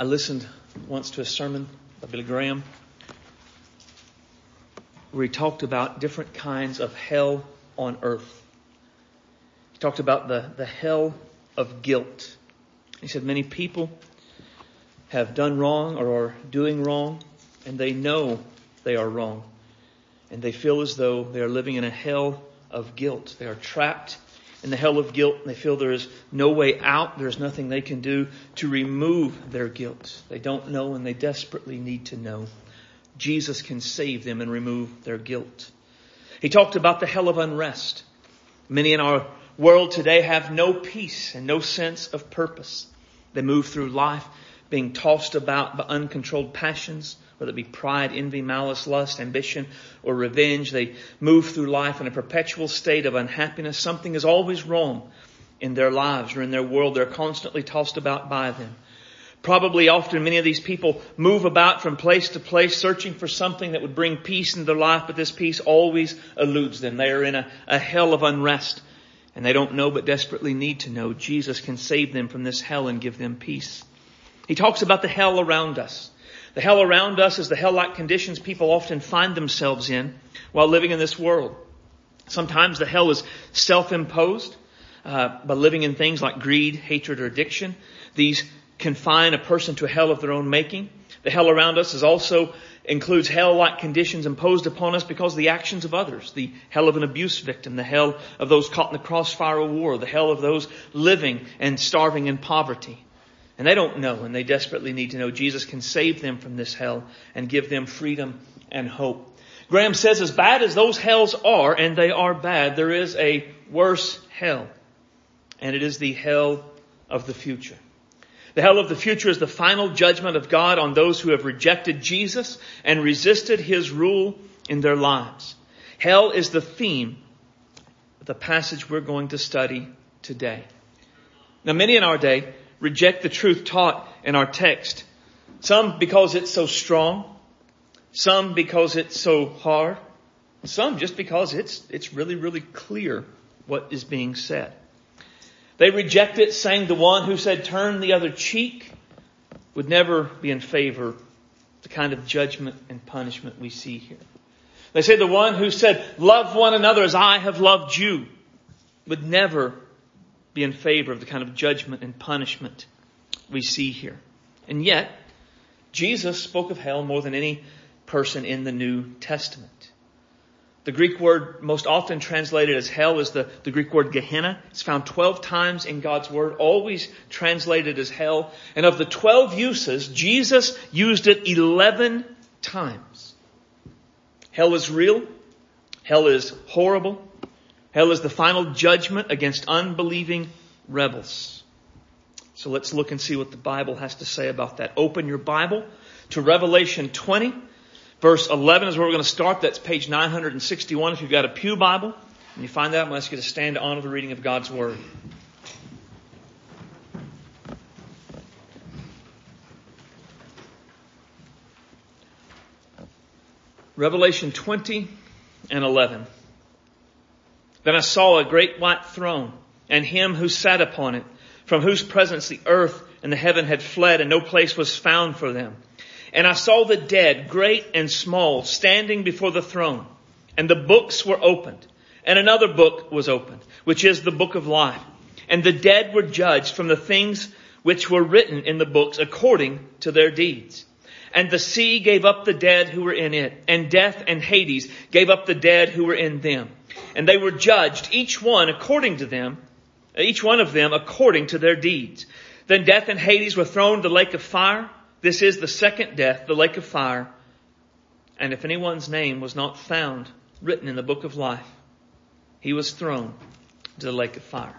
I listened once to a sermon by Billy Graham where he talked about different kinds of hell on earth. He talked about the, the hell of guilt. He said many people have done wrong or are doing wrong and they know they are wrong. And they feel as though they are living in a hell of guilt. They are trapped in the hell of guilt and they feel there is no way out. There's nothing they can do to remove their guilt. They don't know and they desperately need to know. Jesus can save them and remove their guilt. He talked about the hell of unrest. Many in our world today have no peace and no sense of purpose. They move through life being tossed about by uncontrolled passions, whether it be pride, envy, malice, lust, ambition, or revenge. They move through life in a perpetual state of unhappiness. Something is always wrong in their lives or in their world. They're constantly tossed about by them. Probably often many of these people move about from place to place searching for something that would bring peace into their life, but this peace always eludes them. They are in a, a hell of unrest and they don't know but desperately need to know. Jesus can save them from this hell and give them peace. He talks about the hell around us. The hell around us is the hell-like conditions people often find themselves in while living in this world. Sometimes the hell is self-imposed uh, by living in things like greed, hatred, or addiction. These confine a person to a hell of their own making. The hell around us is also includes hell-like conditions imposed upon us because of the actions of others. The hell of an abuse victim, the hell of those caught in the crossfire of war, the hell of those living and starving in poverty. And they don't know and they desperately need to know Jesus can save them from this hell and give them freedom and hope. Graham says as bad as those hells are, and they are bad, there is a worse hell. And it is the hell of the future. The hell of the future is the final judgment of God on those who have rejected Jesus and resisted His rule in their lives. Hell is the theme of the passage we're going to study today. Now many in our day reject the truth taught in our text. Some because it's so strong. Some because it's so hard. Some just because it's, it's really, really clear what is being said. They reject it saying the one who said turn the other cheek would never be in favor the kind of judgment and punishment we see here. They say the one who said love one another as I have loved you would never be in favor of the kind of judgment and punishment we see here. And yet, Jesus spoke of hell more than any person in the New Testament. The Greek word most often translated as hell is the, the Greek word Gehenna. It's found 12 times in God's word, always translated as hell. And of the 12 uses, Jesus used it 11 times. Hell is real. Hell is horrible. Hell is the final judgment against unbelieving rebels. So let's look and see what the Bible has to say about that. Open your Bible to Revelation 20. Verse 11 is where we're going to start. That's page 961 if you've got a Pew Bible. And you find that, I'm going to ask you to stand to honor the reading of God's Word. Revelation 20 and 11. Then I saw a great white throne and him who sat upon it, from whose presence the earth and the heaven had fled and no place was found for them. And I saw the dead, great and small, standing before the throne and the books were opened and another book was opened, which is the book of life. And the dead were judged from the things which were written in the books according to their deeds. And the sea gave up the dead who were in it, and death and Hades gave up the dead who were in them and they were judged, each one according to them, each one of them according to their deeds. Then death and Hades were thrown into the lake of fire. This is the second death, the lake of fire. And if anyone's name was not found written in the book of life, he was thrown to the lake of fire.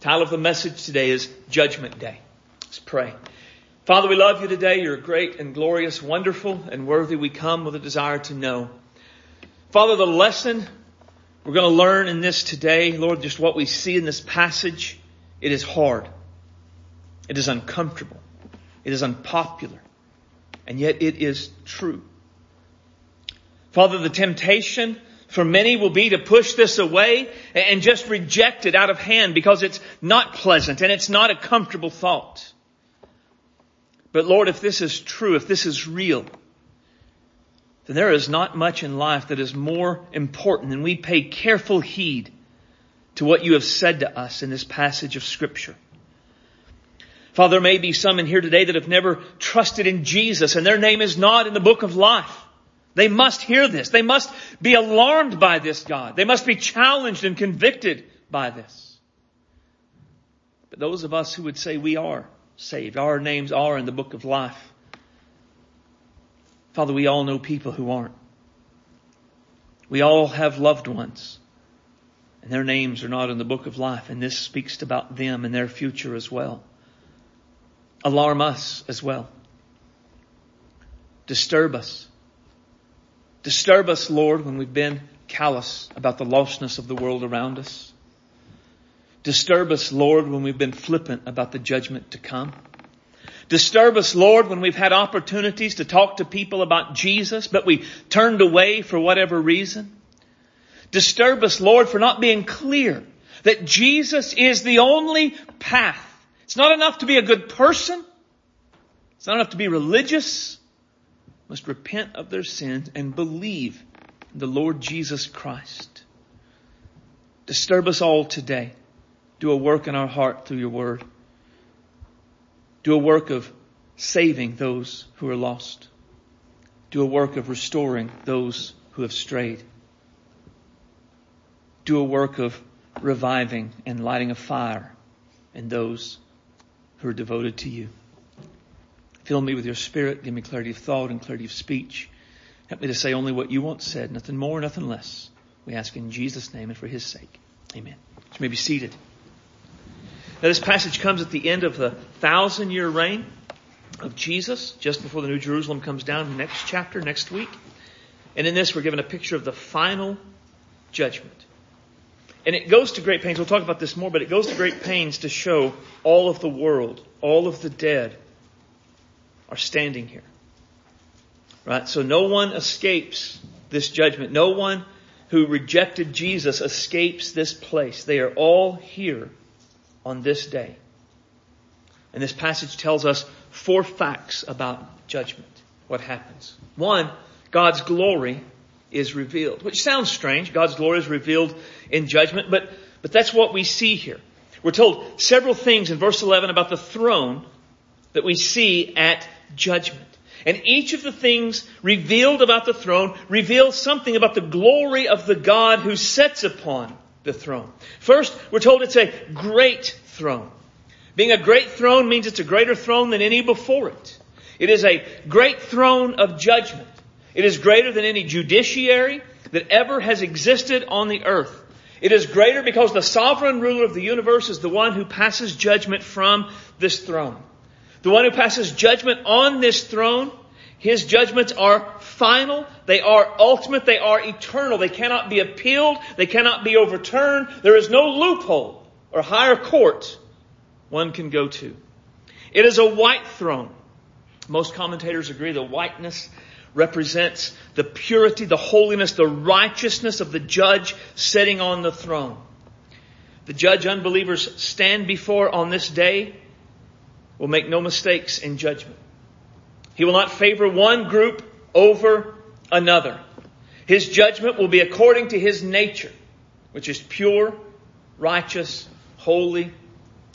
Title of the message today is Judgment Day. Let's pray. Father, we love you today. You're great and glorious, wonderful and worthy. We come with a desire to know. Father, the lesson we're going to learn in this today, Lord, just what we see in this passage. It is hard. It is uncomfortable. It is unpopular. And yet it is true. Father, the temptation for many will be to push this away and just reject it out of hand because it's not pleasant and it's not a comfortable thought. But Lord, if this is true, if this is real, then there is not much in life that is more important than we pay careful heed to what you have said to us in this passage of scripture. Father, there may be some in here today that have never trusted in Jesus and their name is not in the book of life. They must hear this. They must be alarmed by this, God. They must be challenged and convicted by this. But those of us who would say we are saved, our names are in the book of life, Father, we all know people who aren't. We all have loved ones and their names are not in the book of life and this speaks about them and their future as well. Alarm us as well. Disturb us. Disturb us, Lord, when we've been callous about the lostness of the world around us. Disturb us, Lord, when we've been flippant about the judgment to come. Disturb us, Lord, when we've had opportunities to talk to people about Jesus, but we turned away for whatever reason. Disturb us, Lord, for not being clear that Jesus is the only path. It's not enough to be a good person. It's not enough to be religious. Must repent of their sins and believe in the Lord Jesus Christ. Disturb us all today. Do a work in our heart through your word do a work of saving those who are lost. Do a work of restoring those who have strayed. Do a work of reviving and lighting a fire in those who are devoted to you. Fill me with your spirit. Give me clarity of thought and clarity of speech. Help me to say only what you want said, nothing more, nothing less. We ask in Jesus' name and for his sake. Amen. You may be seated. Now this passage comes at the end of the thousand year reign of Jesus, just before the New Jerusalem comes down next chapter, next week. And in this we're given a picture of the final judgment. And it goes to great pains, we'll talk about this more, but it goes to great pains to show all of the world, all of the dead are standing here. Right? So no one escapes this judgment. No one who rejected Jesus escapes this place. They are all here on this day. And this passage tells us four facts about judgment. What happens? One, God's glory is revealed, which sounds strange. God's glory is revealed in judgment, but, but that's what we see here. We're told several things in verse 11 about the throne that we see at judgment. And each of the things revealed about the throne reveals something about the glory of the God who sits upon the throne. First, we're told it's a great throne. Being a great throne means it's a greater throne than any before it. It is a great throne of judgment. It is greater than any judiciary that ever has existed on the earth. It is greater because the sovereign ruler of the universe is the one who passes judgment from this throne. The one who passes judgment on this throne his judgments are final. They are ultimate. They are eternal. They cannot be appealed. They cannot be overturned. There is no loophole or higher court one can go to. It is a white throne. Most commentators agree the whiteness represents the purity, the holiness, the righteousness of the judge sitting on the throne. The judge unbelievers stand before on this day will make no mistakes in judgment. He will not favor one group over another. His judgment will be according to his nature, which is pure, righteous, holy,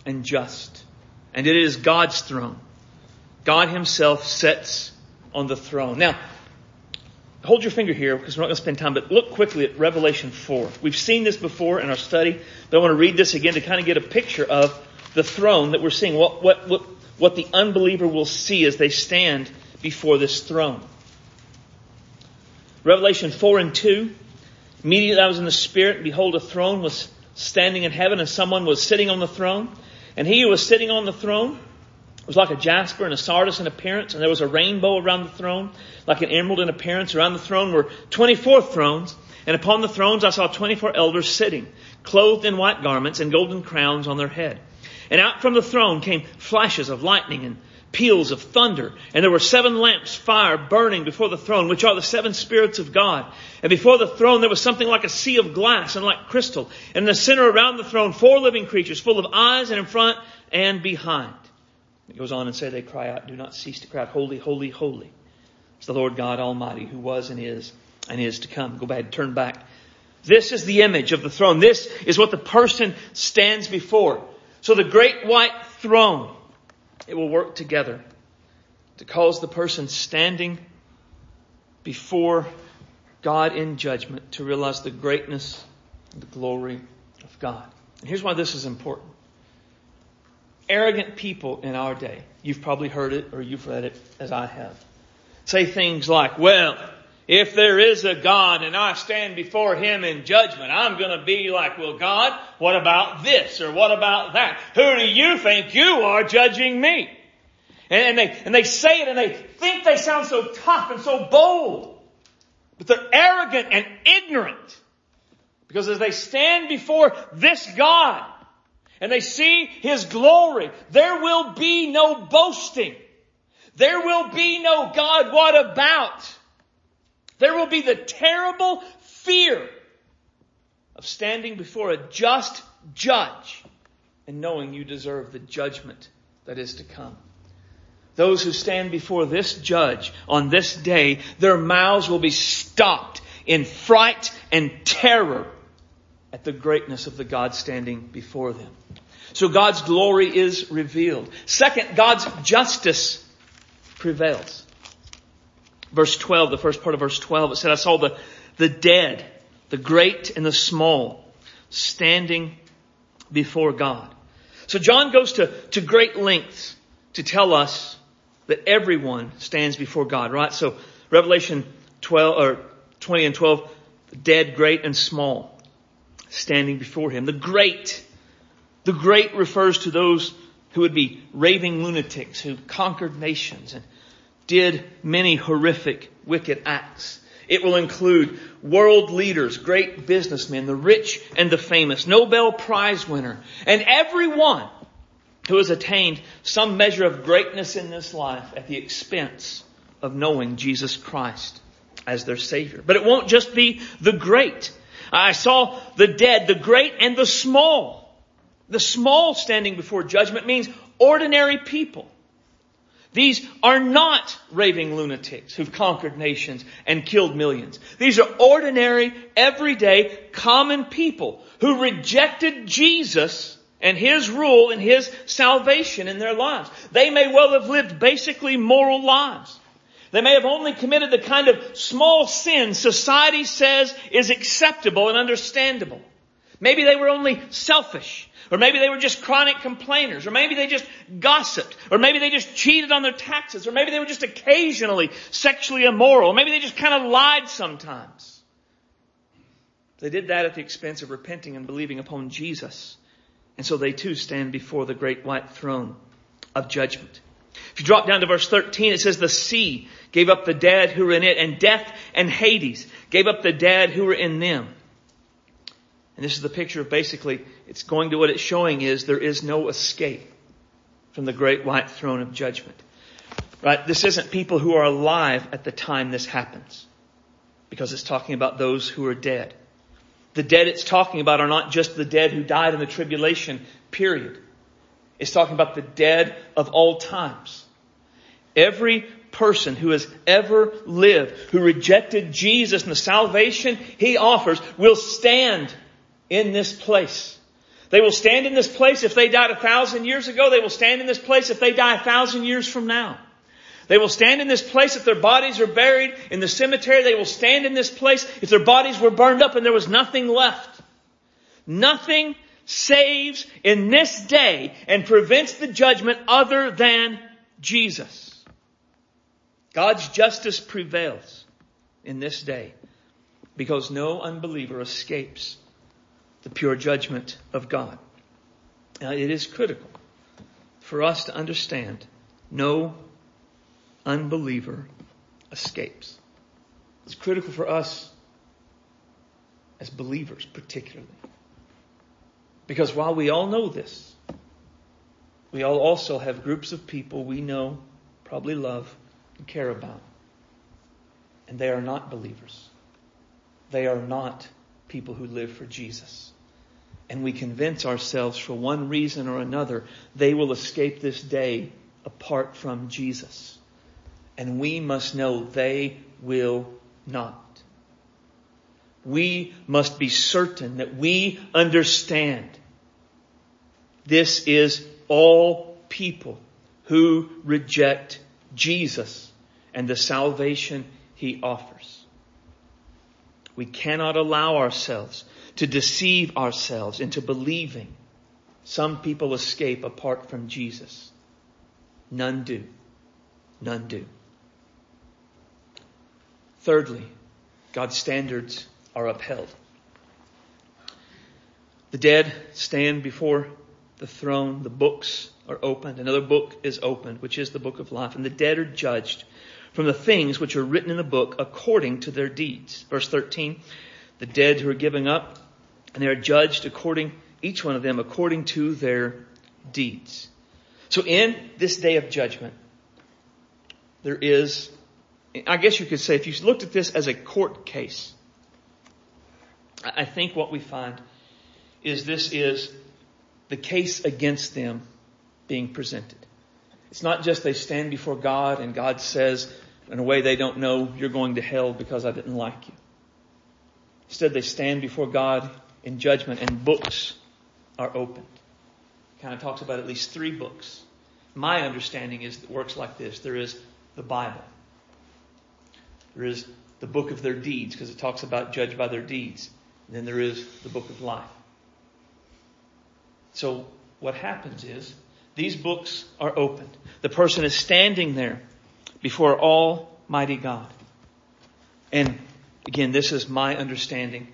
and just. And it is God's throne. God himself sits on the throne. Now, hold your finger here because we're not going to spend time, but look quickly at Revelation 4. We've seen this before in our study, but I want to read this again to kind of get a picture of the throne that we're seeing. What, what, what, what the unbeliever will see as they stand before this throne. Revelation 4 and 2. Immediately I was in the Spirit, and behold, a throne was standing in heaven, and someone was sitting on the throne. And he who was sitting on the throne was like a jasper and a sardius in appearance, and there was a rainbow around the throne, like an emerald in appearance. Around the throne were 24 thrones, and upon the thrones I saw 24 elders sitting, clothed in white garments and golden crowns on their head. And out from the throne came flashes of lightning and peals of thunder. And there were seven lamps fire burning before the throne, which are the seven spirits of God. And before the throne there was something like a sea of glass and like crystal. And in the center around the throne, four living creatures full of eyes and in front and behind. It goes on and say they cry out, do not cease to cry out, holy, holy, holy. It's the Lord God Almighty who was and is and is to come. Go back, turn back. This is the image of the throne. This is what the person stands before. So the great white throne, it will work together to cause the person standing before God in judgment to realize the greatness and the glory of God. And here's why this is important. Arrogant people in our day, you've probably heard it or you've read it as I have, say things like, well, if there is a God and I stand before Him in judgment, I'm gonna be like, well God, what about this or what about that? Who do you think you are judging me? And, they, and they say it and they think they sound so tough and so bold. But they're arrogant and ignorant. Because as they stand before this God and they see His glory, there will be no boasting. There will be no God, what about? There will be the terrible fear of standing before a just judge and knowing you deserve the judgment that is to come. Those who stand before this judge on this day, their mouths will be stopped in fright and terror at the greatness of the God standing before them. So God's glory is revealed. Second, God's justice prevails. Verse 12, the first part of verse 12, it said, I saw the, the dead, the great and the small, standing before God. So John goes to, to great lengths to tell us that everyone stands before God, right? So Revelation 12 or 20 and 12, dead, great and small, standing before him. The great, the great refers to those who would be raving lunatics who conquered nations and did many horrific, wicked acts. It will include world leaders, great businessmen, the rich and the famous, Nobel Prize winner, and everyone who has attained some measure of greatness in this life at the expense of knowing Jesus Christ as their Savior. But it won't just be the great. I saw the dead, the great and the small. The small standing before judgment means ordinary people. These are not raving lunatics who've conquered nations and killed millions. These are ordinary, everyday, common people who rejected Jesus and His rule and His salvation in their lives. They may well have lived basically moral lives. They may have only committed the kind of small sin society says is acceptable and understandable. Maybe they were only selfish. Or maybe they were just chronic complainers. Or maybe they just gossiped. Or maybe they just cheated on their taxes. Or maybe they were just occasionally sexually immoral. Or maybe they just kind of lied sometimes. They did that at the expense of repenting and believing upon Jesus. And so they too stand before the great white throne of judgment. If you drop down to verse 13, it says the sea gave up the dead who were in it and death and Hades gave up the dead who were in them. And this is the picture of basically, it's going to what it's showing is there is no escape from the great white throne of judgment. Right? This isn't people who are alive at the time this happens. Because it's talking about those who are dead. The dead it's talking about are not just the dead who died in the tribulation period. It's talking about the dead of all times. Every person who has ever lived, who rejected Jesus and the salvation he offers, will stand in this place. They will stand in this place if they died a thousand years ago. They will stand in this place if they die a thousand years from now. They will stand in this place if their bodies are buried in the cemetery. They will stand in this place if their bodies were burned up and there was nothing left. Nothing saves in this day and prevents the judgment other than Jesus. God's justice prevails in this day because no unbeliever escapes the pure judgment of God. Now, it is critical for us to understand no unbeliever escapes. It's critical for us as believers, particularly. Because while we all know this, we all also have groups of people we know, probably love, and care about. And they are not believers. They are not people who live for Jesus. And we convince ourselves for one reason or another, they will escape this day apart from Jesus. And we must know they will not. We must be certain that we understand this is all people who reject Jesus and the salvation he offers. We cannot allow ourselves to deceive ourselves into believing some people escape apart from Jesus. None do. None do. Thirdly, God's standards are upheld. The dead stand before the throne. The books are opened. Another book is opened, which is the book of life. And the dead are judged from the things which are written in the book according to their deeds. Verse 13, the dead who are giving up, and they are judged according, each one of them according to their deeds. So in this day of judgment, there is, I guess you could say, if you looked at this as a court case, I think what we find is this is the case against them being presented. It's not just they stand before God and God says, in a way they don't know, you're going to hell because I didn't like you. Instead, they stand before God in judgment and books are opened. Kind of talks about at least three books. My understanding is it works like this. There is the Bible. There is the book of their deeds because it talks about judged by their deeds. And then there is the book of life. So what happens is these books are opened. The person is standing there before Almighty God. And again, this is my understanding.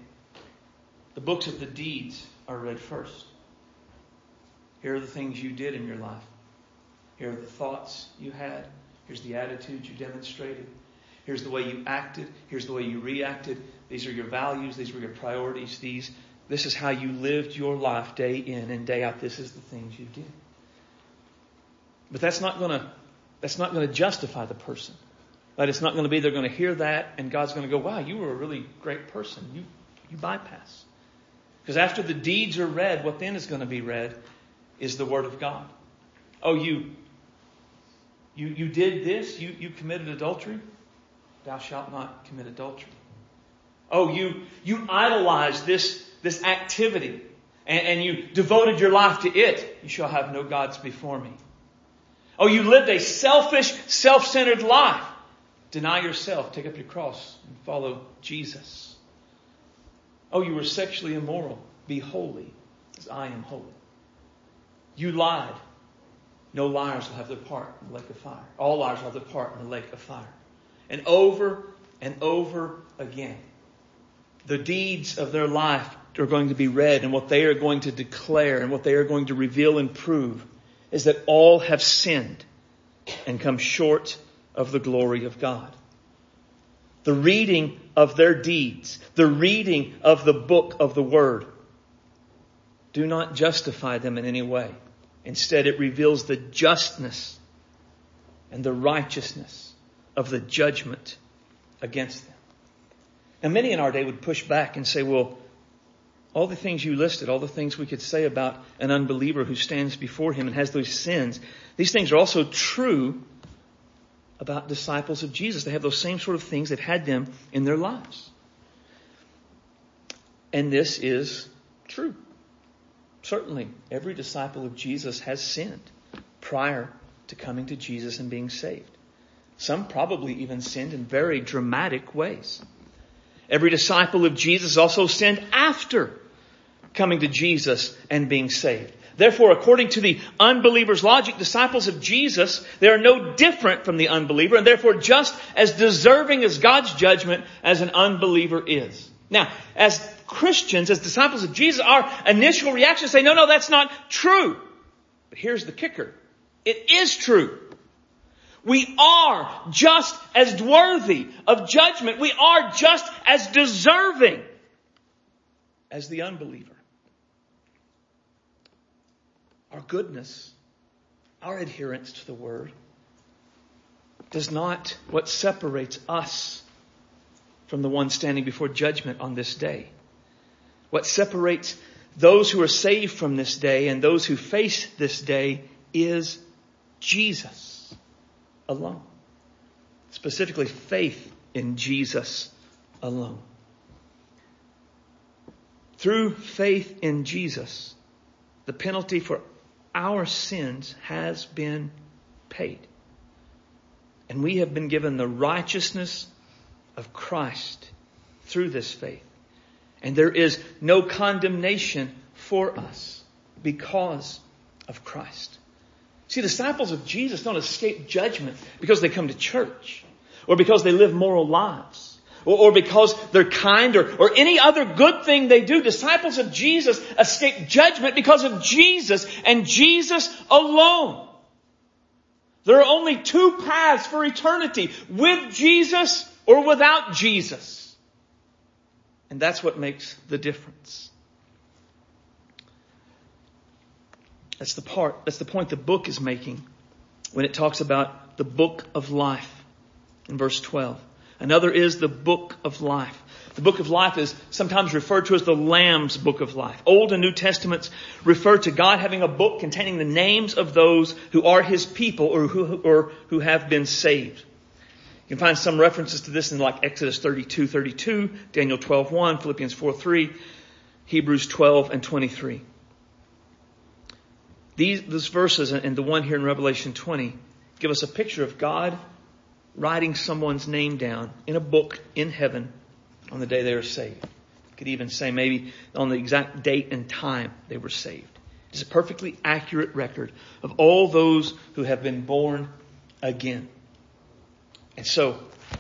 The books of the deeds are read first. Here are the things you did in your life. Here are the thoughts you had. Here's the attitudes you demonstrated. Here's the way you acted. Here's the way you reacted. These are your values. These were your priorities. These, this is how you lived your life day in and day out. This is the things you did. But that's not going to, that's not going to justify the person. But it's not going to be they're going to hear that and God's going to go, wow, you were a really great person. You, you bypass. Because after the deeds are read, what then is going to be read is the Word of God. Oh, you, you, you did this? You, you committed adultery? Thou shalt not commit adultery. Oh, you, you idolized this, this activity and, and you devoted your life to it. You shall have no gods before me. Oh, you lived a selfish, self-centered life. Deny yourself, take up your cross, and follow Jesus. Oh, you were sexually immoral. Be holy as I am holy. You lied. No liars will have their part in the lake of fire. All liars will have their part in the lake of fire. And over and over again, the deeds of their life are going to be read and what they are going to declare and what they are going to reveal and prove is that all have sinned and come short of the glory of God. The reading of their deeds, the reading of the book of the Word, do not justify them in any way. Instead, it reveals the justness and the righteousness of the judgment against them. Now, many in our day would push back and say, well, all the things you listed, all the things we could say about an unbeliever who stands before him and has those sins, these things are also true about disciples of Jesus. They have those same sort of things. They've had them in their lives. And this is true. Certainly, every disciple of Jesus has sinned prior to coming to Jesus and being saved. Some probably even sinned in very dramatic ways. Every disciple of Jesus also sinned after coming to Jesus and being saved. Therefore, according to the unbeliever's logic, disciples of Jesus, they are no different from the unbeliever and therefore just as deserving as God's judgment as an unbeliever is. Now, as Christians, as disciples of Jesus, our initial reaction is say, no, no, that's not true. But here's the kicker. It is true. We are just as worthy of judgment. We are just as deserving as the unbeliever. Our goodness, our adherence to the word, does not what separates us from the one standing before judgment on this day. What separates those who are saved from this day and those who face this day is Jesus alone. Specifically, faith in Jesus alone. Through faith in Jesus, the penalty for our sins has been paid. And we have been given the righteousness of Christ through this faith. And there is no condemnation for us because of Christ. See, disciples of Jesus don't escape judgment because they come to church or because they live moral lives or, or because they're kind or, or any other good thing they do. Disciples of Jesus escape judgment because of Jesus and Jesus alone. There are only two paths for eternity, with Jesus or without Jesus. And that's what makes the difference. That's the part, that's the point the book is making when it talks about the book of life in verse 12. Another is the book of life. The book of life is sometimes referred to as the Lamb's book of life. Old and New Testaments refer to God having a book containing the names of those who are His people or who, or who have been saved. You can find some references to this in like Exodus 32, 32, Daniel 12, 1, Philippians 4, 3, Hebrews 12 and 23. These, these verses and the one here in Revelation 20 give us a picture of God writing someone's name down in a book in heaven on the day they are saved. You Could even say maybe on the exact date and time they were saved. It's a perfectly accurate record of all those who have been born again. And so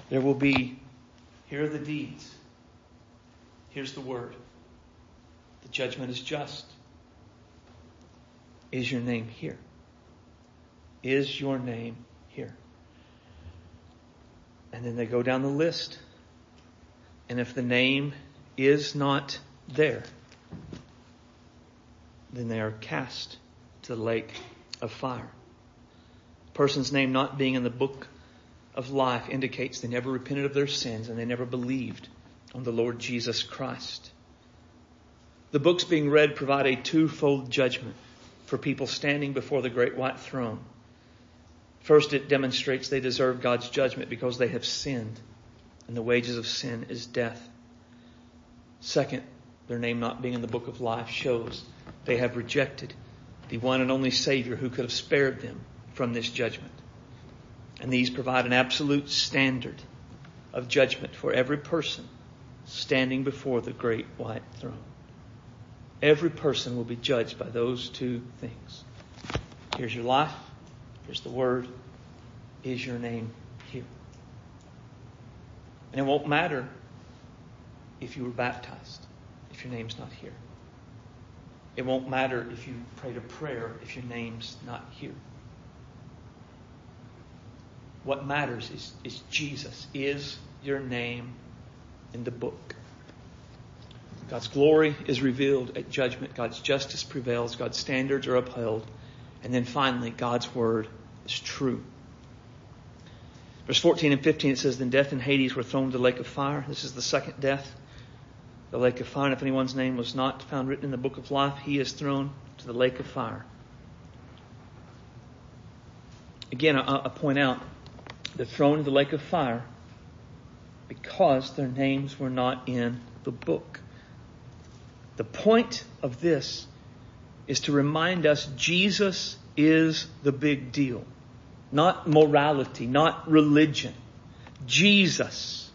there will be, here are the deeds. Here's the word. The judgment is just. Is your name here? Is your name here? And then they go down the list. And if the name is not there, then they are cast to the lake of fire. Person's name not being in the book of life indicates they never repented of their sins and they never believed on the Lord Jesus Christ. The books being read provide a twofold judgment for people standing before the great white throne. First, it demonstrates they deserve God's judgment because they have sinned, and the wages of sin is death. Second, their name not being in the book of life shows they have rejected the one and only Savior who could have spared them from this judgment. And these provide an absolute standard of judgment for every person standing before the great white throne. Every person will be judged by those two things. Here's your life. Here's the word. Is your name here? And it won't matter if you were baptized, if your name's not here. It won't matter if you prayed a prayer if your name's not here. What matters is, is Jesus. Is your name in the book? God's glory is revealed at judgment. God's justice prevails. God's standards are upheld. And then finally, God's word is true. Verse 14 and 15, it says, Then death and Hades were thrown into the lake of fire. This is the second death, the lake of fire. And if anyone's name was not found written in the book of life, he is thrown to the lake of fire. Again, I, I point out, they're thrown into the lake of fire because their names were not in the book. The point of this is to remind us Jesus is the big deal. Not morality, not religion. Jesus.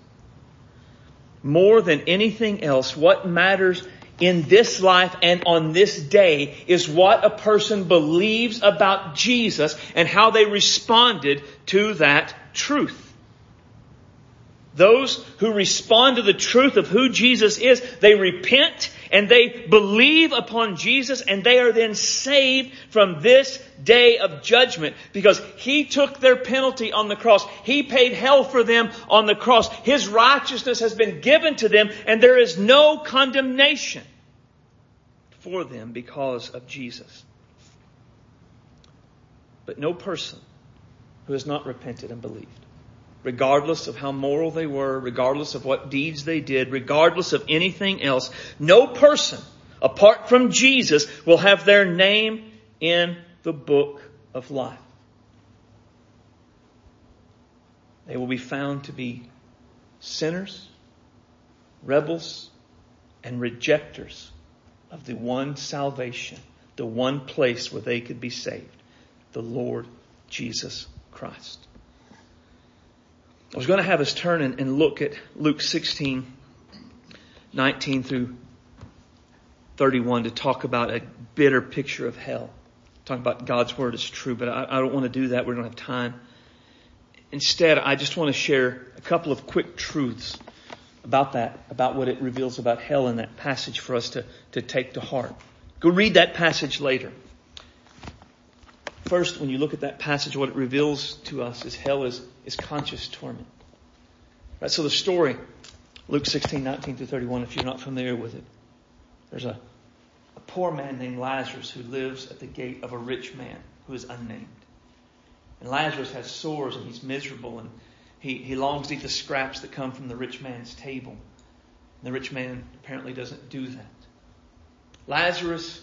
More than anything else, what matters in this life and on this day is what a person believes about Jesus and how they responded to that truth. Those who respond to the truth of who Jesus is, they repent and they believe upon Jesus and they are then saved from this day of judgment because He took their penalty on the cross. He paid hell for them on the cross. His righteousness has been given to them and there is no condemnation for them because of Jesus. But no person who has not repented and believed regardless of how moral they were, regardless of what deeds they did, regardless of anything else, no person apart from Jesus will have their name in the book of life. They will be found to be sinners, rebels, and rejectors of the one salvation, the one place where they could be saved, the Lord Jesus Christ. I was going to have us turn and, and look at Luke 16, 19 through 31 to talk about a bitter picture of hell. Talk about God's word is true, but I, I don't want to do that. We don't have time. Instead, I just want to share a couple of quick truths about that, about what it reveals about hell in that passage for us to, to take to heart. Go read that passage later. First, when you look at that passage, what it reveals to us is hell is, is conscious torment. Right? So the story, Luke 16, 19 through 31, if you're not familiar with it, there's a, a poor man named Lazarus who lives at the gate of a rich man who is unnamed. And Lazarus has sores and he's miserable and he, he longs to eat the scraps that come from the rich man's table. And the rich man apparently doesn't do that. Lazarus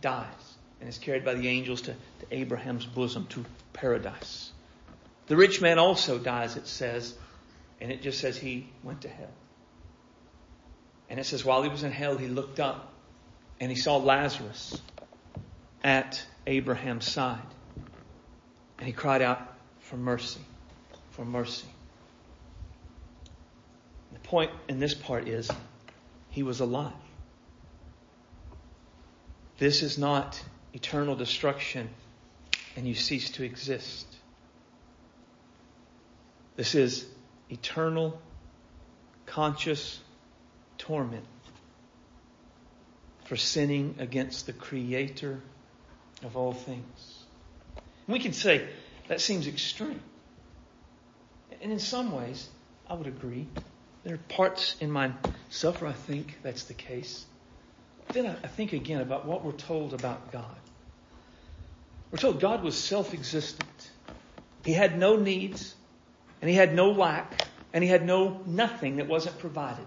dies and is carried by the angels to, to Abraham's bosom to paradise. The rich man also dies, it says, and it just says he went to hell. And it says while he was in hell, he looked up and he saw Lazarus at Abraham's side. And he cried out for mercy, for mercy The point in this part is he was alive. This is not eternal destruction and you cease to exist. This is eternal, conscious torment for sinning against the Creator of all things. And we can say that seems extreme. And in some ways, I would agree. There are parts in myself where I think that's the case. Then I think again about what we're told about God. We're told God was self existent. He had no needs, and he had no lack, and he had no nothing that wasn't provided.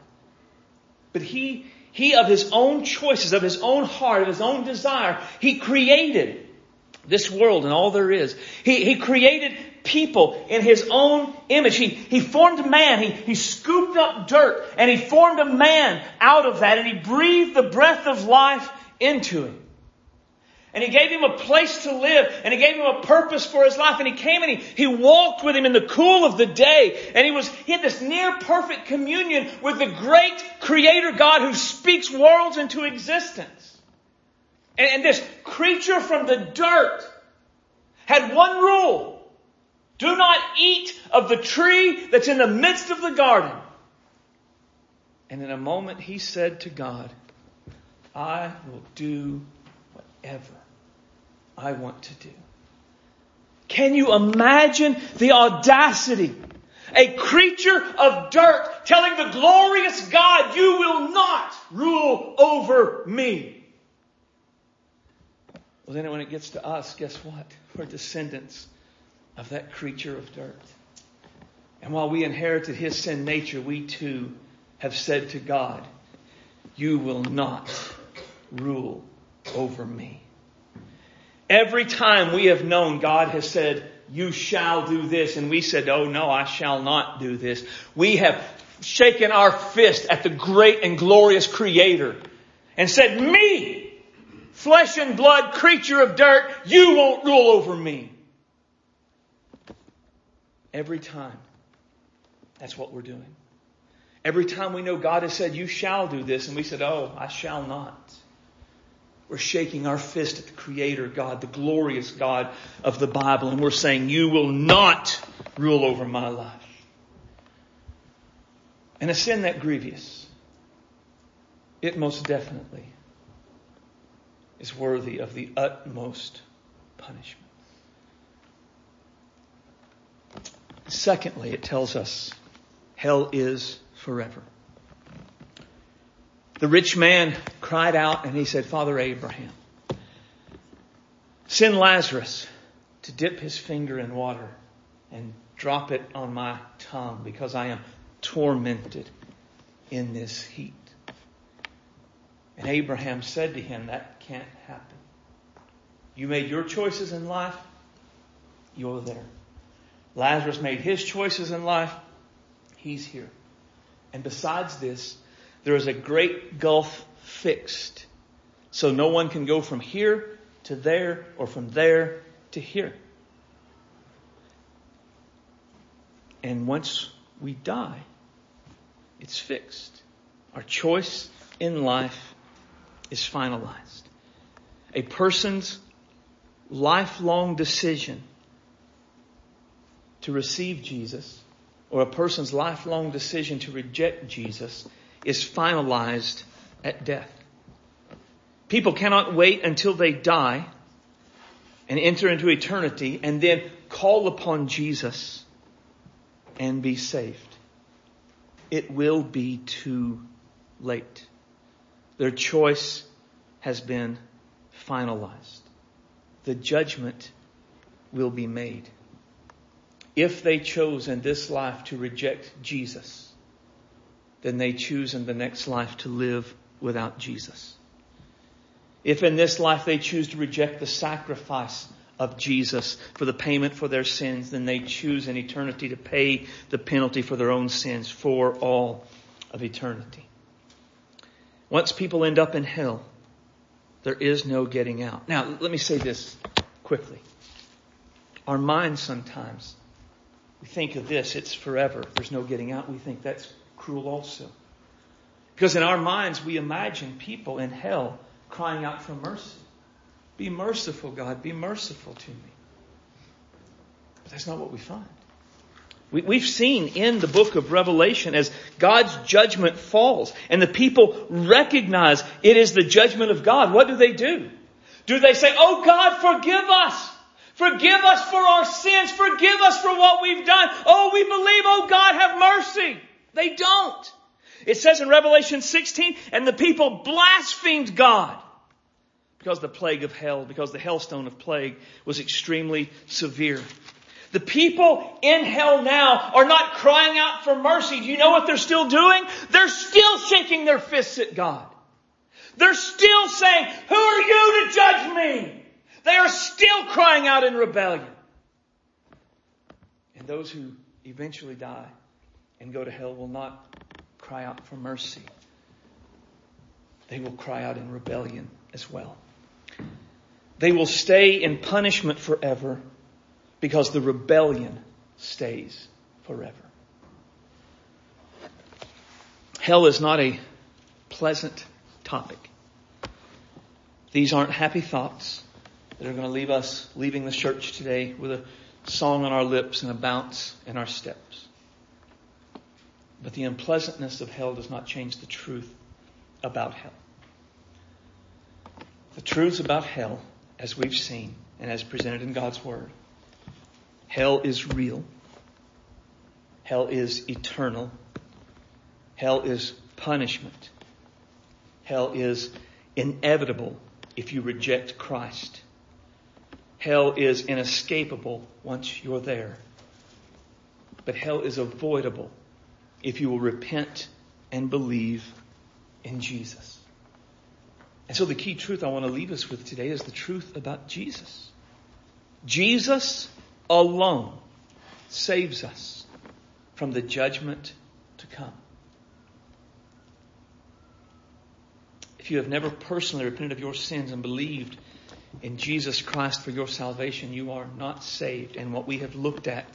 But he, he of his own choices, of his own heart, of his own desire, he created this world and all there is. He, he created people in his own image. He, he formed man. He, he scooped up dirt and he formed a man out of that and he breathed the breath of life into him. And he gave him a place to live and he gave him a purpose for his life and he came and he, he walked with him in the cool of the day and he was, he had this near perfect communion with the great creator God who speaks worlds into existence. And, and this creature from the dirt had one rule. Do not eat of the tree that's in the midst of the garden. And in a moment he said to God, I will do whatever I want to do. Can you imagine the audacity? A creature of dirt telling the glorious God, you will not rule over me. Well, then when it gets to us, guess what? We're descendants of that creature of dirt. And while we inherited his sin nature, we too have said to God, You will not rule over me. Every time we have known God has said, You shall do this, and we said, Oh no, I shall not do this, we have shaken our fist at the great and glorious Creator and said, Me, flesh and blood creature of dirt, you won't rule over me. Every time. That's what we're doing. Every time we know God has said, you shall do this, and we said, oh, I shall not. We're shaking our fist at the Creator God, the glorious God of the Bible, and we're saying, you will not rule over my life. And a sin that grievous, it most definitely is worthy of the utmost punishment. Secondly, it tells us hell is forever. The rich man cried out and he said, Father Abraham, send Lazarus to dip his finger in water and drop it on my tongue because I am tormented in this heat. And Abraham said to him, That can't happen. You made your choices in life, you're there. Lazarus made his choices in life. He's here. And besides this, there is a great gulf fixed. So no one can go from here to there or from there to here. And once we die, it's fixed. Our choice in life is finalized. A person's lifelong decision to receive Jesus or a person's lifelong decision to reject Jesus is finalized at death. People cannot wait until they die and enter into eternity and then call upon Jesus and be saved. It will be too late. Their choice has been finalized. The judgment will be made. If they chose in this life to reject Jesus, then they choose in the next life to live without Jesus. If in this life they choose to reject the sacrifice of Jesus for the payment for their sins, then they choose in eternity to pay the penalty for their own sins for all of eternity. Once people end up in hell, there is no getting out. Now, let me say this quickly. Our minds sometimes, we think of this, it's forever. There's no getting out. We think that's cruel also. Because in our minds, we imagine people in hell crying out for mercy. Be merciful, God. Be merciful to me. But that's not what we find. We, have seen in the book of Revelation as God's judgment falls and the people recognize it is the judgment of God. What do they do? Do they say, Oh God, forgive us. Forgive us for our sins. Forgive us for what we've done. Oh, we believe, oh God, have mercy. They don't. It says in Revelation 16, and the people blasphemed God because the plague of hell, because the hailstone of plague was extremely severe. The people in hell now are not crying out for mercy. Do you know what they're still doing? They're still shaking their fists at God. They're still saying, who are you to judge me? They are still crying out in rebellion. And those who eventually die and go to hell will not cry out for mercy. They will cry out in rebellion as well. They will stay in punishment forever because the rebellion stays forever. Hell is not a pleasant topic. These aren't happy thoughts that are going to leave us leaving the church today with a song on our lips and a bounce in our steps. But the unpleasantness of hell does not change the truth about hell. The truths about hell, as we've seen and as presented in God's Word, Hell is real. Hell is eternal. Hell is punishment. Hell is inevitable if you reject Christ. Hell is inescapable once you're there. But hell is avoidable if you will repent and believe in Jesus. And so the key truth I want to leave us with today is the truth about Jesus. Jesus alone saves us from the judgment to come. If you have never personally repented of your sins and believed in Jesus Christ for your salvation, you are not saved. And what we have looked at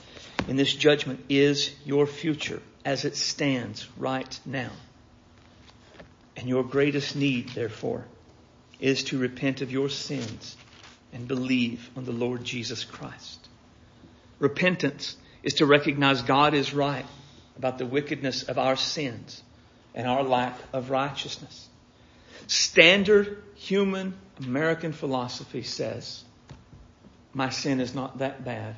in this judgment is your future as it stands right now. And your greatest need, therefore, is to repent of your sins and believe on the Lord Jesus Christ. Repentance is to recognize God is right about the wickedness of our sins and our lack of righteousness. Standard human American philosophy says, my sin is not that bad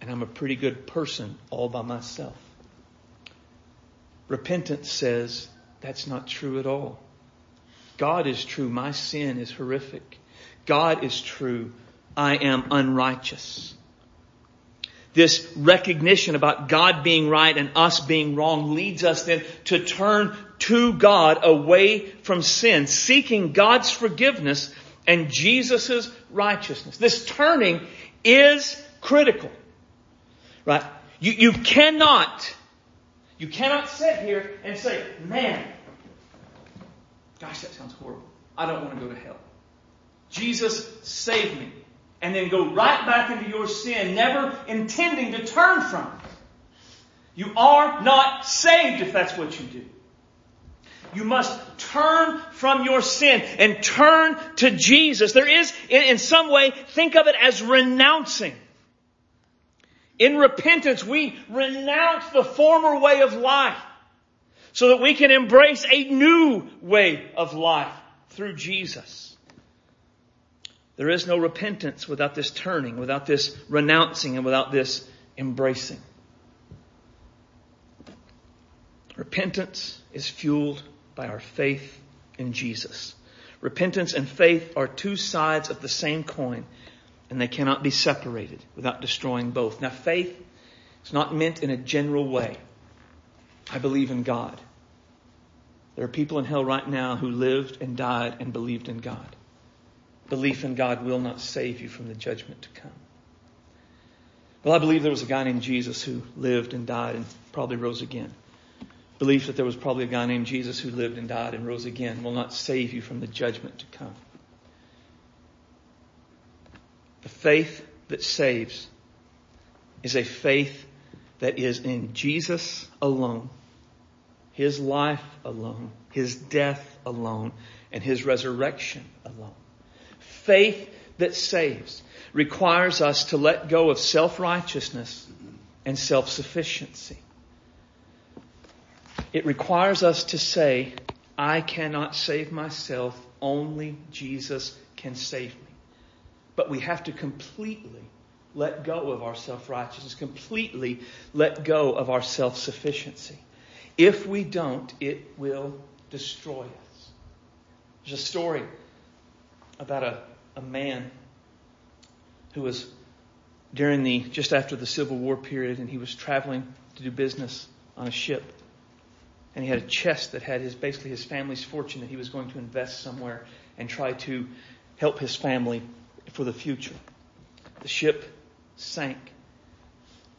and I'm a pretty good person all by myself. Repentance says that's not true at all. God is true. My sin is horrific. God is true. I am unrighteous this recognition about God being right and us being wrong leads us then to turn to God away from sin, seeking God's forgiveness and Jesus' righteousness. This turning is critical. Right? You, you cannot, you cannot sit here and say, man, gosh, that sounds horrible. I don't want to go to hell. Jesus, save me. And then go right back into your sin, never intending to turn from it. You are not saved if that's what you do. You must turn from your sin and turn to Jesus. There is, in, some way, think of it as renouncing. In repentance, we renounce the former way of life so that we can embrace a new way of life through Jesus. There is no repentance without this turning, without this renouncing, and without this embracing. Repentance is fueled by our faith in Jesus. Repentance and faith are two sides of the same coin, and they cannot be separated without destroying both. Now, faith is not meant in a general way. I believe in God. There are people in hell right now who lived and died and believed in God belief in God will not save you from the judgment to come. Well, I believe there was a guy named Jesus who lived and died and probably rose again. Belief that there was probably a guy named Jesus who lived and died and rose again will not save you from the judgment to come. The faith that saves is a faith that is in Jesus alone, His life alone, His death alone, and His resurrection alone faith that saves requires us to let go of self-righteousness and self-sufficiency. It requires us to say, I cannot save myself, only Jesus can save me. But we have to completely let go of our self-righteousness, completely let go of our self-sufficiency. If we don't, it will destroy us. There's a story about a a man who was during the, just after the Civil War period, and he was traveling to do business on a ship. And he had a chest that had his, basically his family's fortune that he was going to invest somewhere and try to help his family for the future. The ship sank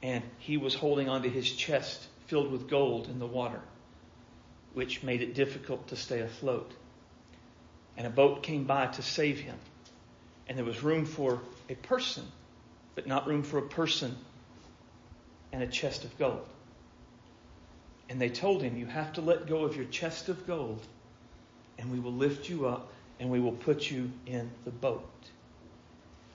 and he was holding onto his chest filled with gold in the water, which made it difficult to stay afloat. And a boat came by to save him. And there was room for a person, but not room for a person and a chest of gold. And they told him, You have to let go of your chest of gold, and we will lift you up, and we will put you in the boat.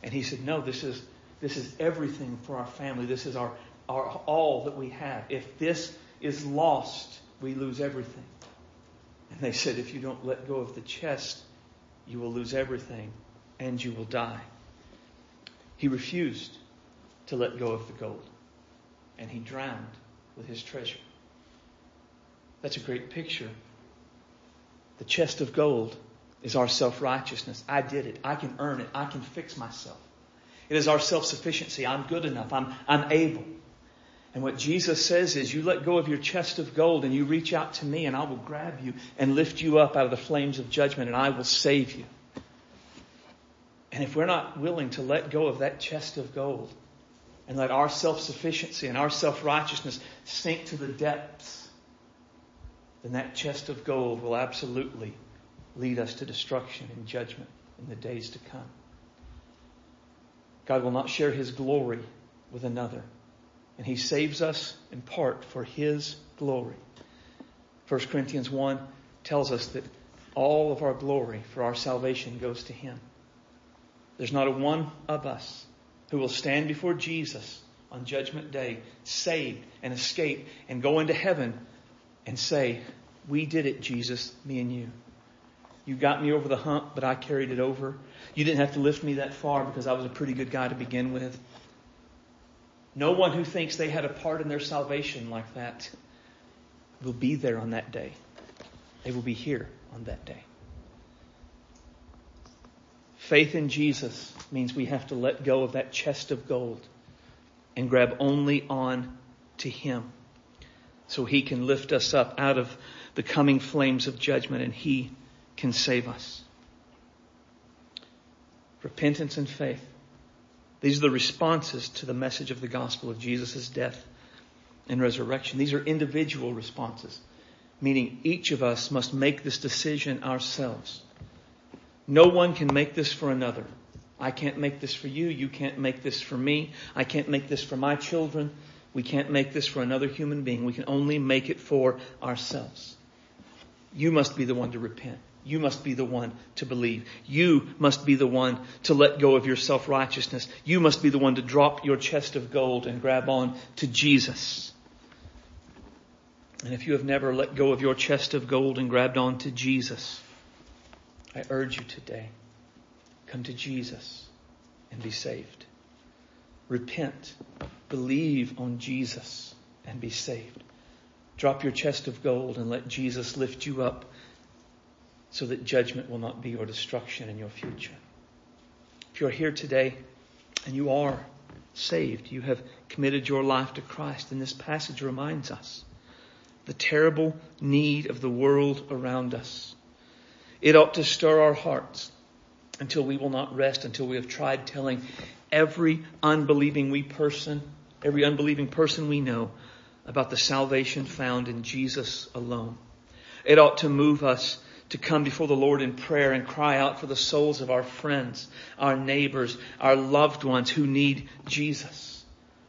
And he said, No, this is, this is everything for our family. This is our, our all that we have. If this is lost, we lose everything. And they said, If you don't let go of the chest, you will lose everything and you will die. He refused to let go of the gold, and he drowned with his treasure. That's a great picture. The chest of gold is our self righteousness. I did it. I can earn it. I can fix myself. It is our self sufficiency. I'm good enough. I'm, I'm able. And what Jesus says is, you let go of your chest of gold and you reach out to me, and I will grab you and lift you up out of the flames of judgment, and I will save you. And if we're not willing to let go of that chest of gold and let our self-sufficiency and our self-righteousness sink to the depths, then that chest of gold will absolutely lead us to destruction and judgment in the days to come. God will not share his glory with another. And he saves us in part for his glory. 1 Corinthians 1 tells us that all of our glory for our salvation goes to him. There's not a one of us who will stand before Jesus on Judgment Day, saved and escape and go into heaven and say, We did it, Jesus, me and you. You got me over the hump, but I carried it over. You didn't have to lift me that far because I was a pretty good guy to begin with. No one who thinks they had a part in their salvation like that will be there on that day. They will be here on that day. Faith in Jesus means we have to let go of that chest of gold and grab only on to Him so He can lift us up out of the coming flames of judgment and He can save us. Repentance and faith. These are the responses to the message of the gospel of Jesus' death and resurrection. These are individual responses, meaning each of us must make this decision ourselves. No one can make this for another. I can't make this for you. You can't make this for me. I can't make this for my children. We can't make this for another human being. We can only make it for ourselves. You must be the one to repent. You must be the one to believe. You must be the one to let go of your self-righteousness. You must be the one to drop your chest of gold and grab on to Jesus. And if you have never let go of your chest of gold and grabbed on to Jesus, I urge you today, come to Jesus and be saved. Repent, believe on Jesus and be saved. Drop your chest of gold and let Jesus lift you up so that judgment will not be your destruction in your future. If you're here today and you are saved, you have committed your life to Christ, and this passage reminds us the terrible need of the world around us. It ought to stir our hearts until we will not rest until we have tried telling every unbelieving we person, every unbelieving person we know about the salvation found in Jesus alone. It ought to move us to come before the Lord in prayer and cry out for the souls of our friends, our neighbors, our loved ones who need Jesus.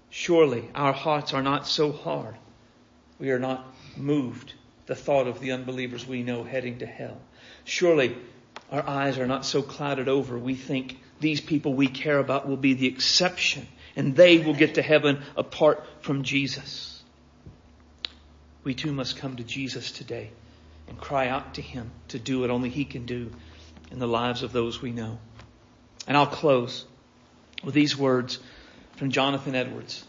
Surely our hearts are not so hard. We are not moved the thought of the unbelievers we know heading to hell. Surely our eyes are not so clouded over. We think these people we care about will be the exception and they will get to heaven apart from Jesus. We too must come to Jesus today and cry out to Him to do what only He can do in the lives of those we know. And I'll close with these words from Jonathan Edwards.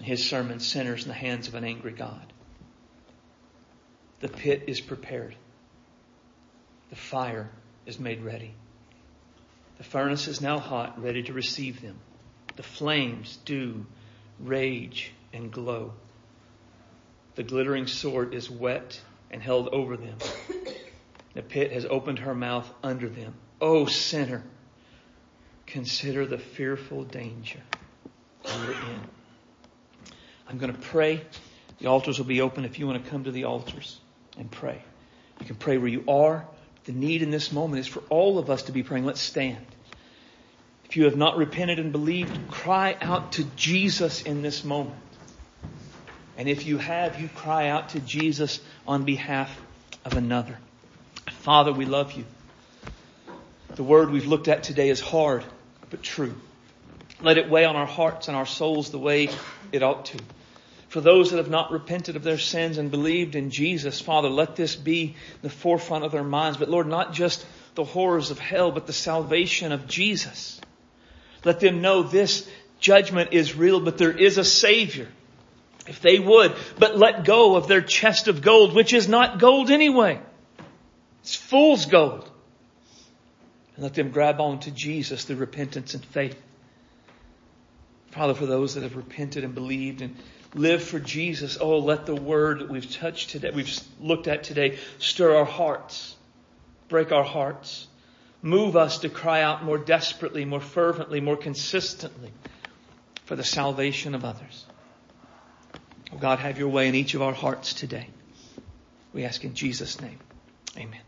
His sermon, Sinners in the Hands of an Angry God. The pit is prepared. The fire is made ready. The furnace is now hot, ready to receive them. The flames do rage and glow. The glittering sword is whet and held over them. The pit has opened her mouth under them. O oh, sinner, consider the fearful danger you're in. I'm going to pray. The altars will be open if you want to come to the altars and pray. You can pray where you are. The need in this moment is for all of us to be praying. Let's stand. If you have not repented and believed, cry out to Jesus in this moment. And if you have, you cry out to Jesus on behalf of another. Father, we love you. The word we've looked at today is hard, but true. Let it weigh on our hearts and our souls the way it ought to. For those that have not repented of their sins and believed in Jesus, Father, let this be the forefront of their minds. But Lord, not just the horrors of hell, but the salvation of Jesus. Let them know this judgment is real, but there is a Savior if they would, but let go of their chest of gold, which is not gold anyway. It's fool's gold. And let them grab on to Jesus through repentance and faith. Father, for those that have repented and believed and lived for Jesus, oh, let the word that we've touched today, we've looked at today, stir our hearts, break our hearts, move us to cry out more desperately, more fervently, more consistently for the salvation of others. Oh God, have your way in each of our hearts today. We ask in Jesus' name. Amen.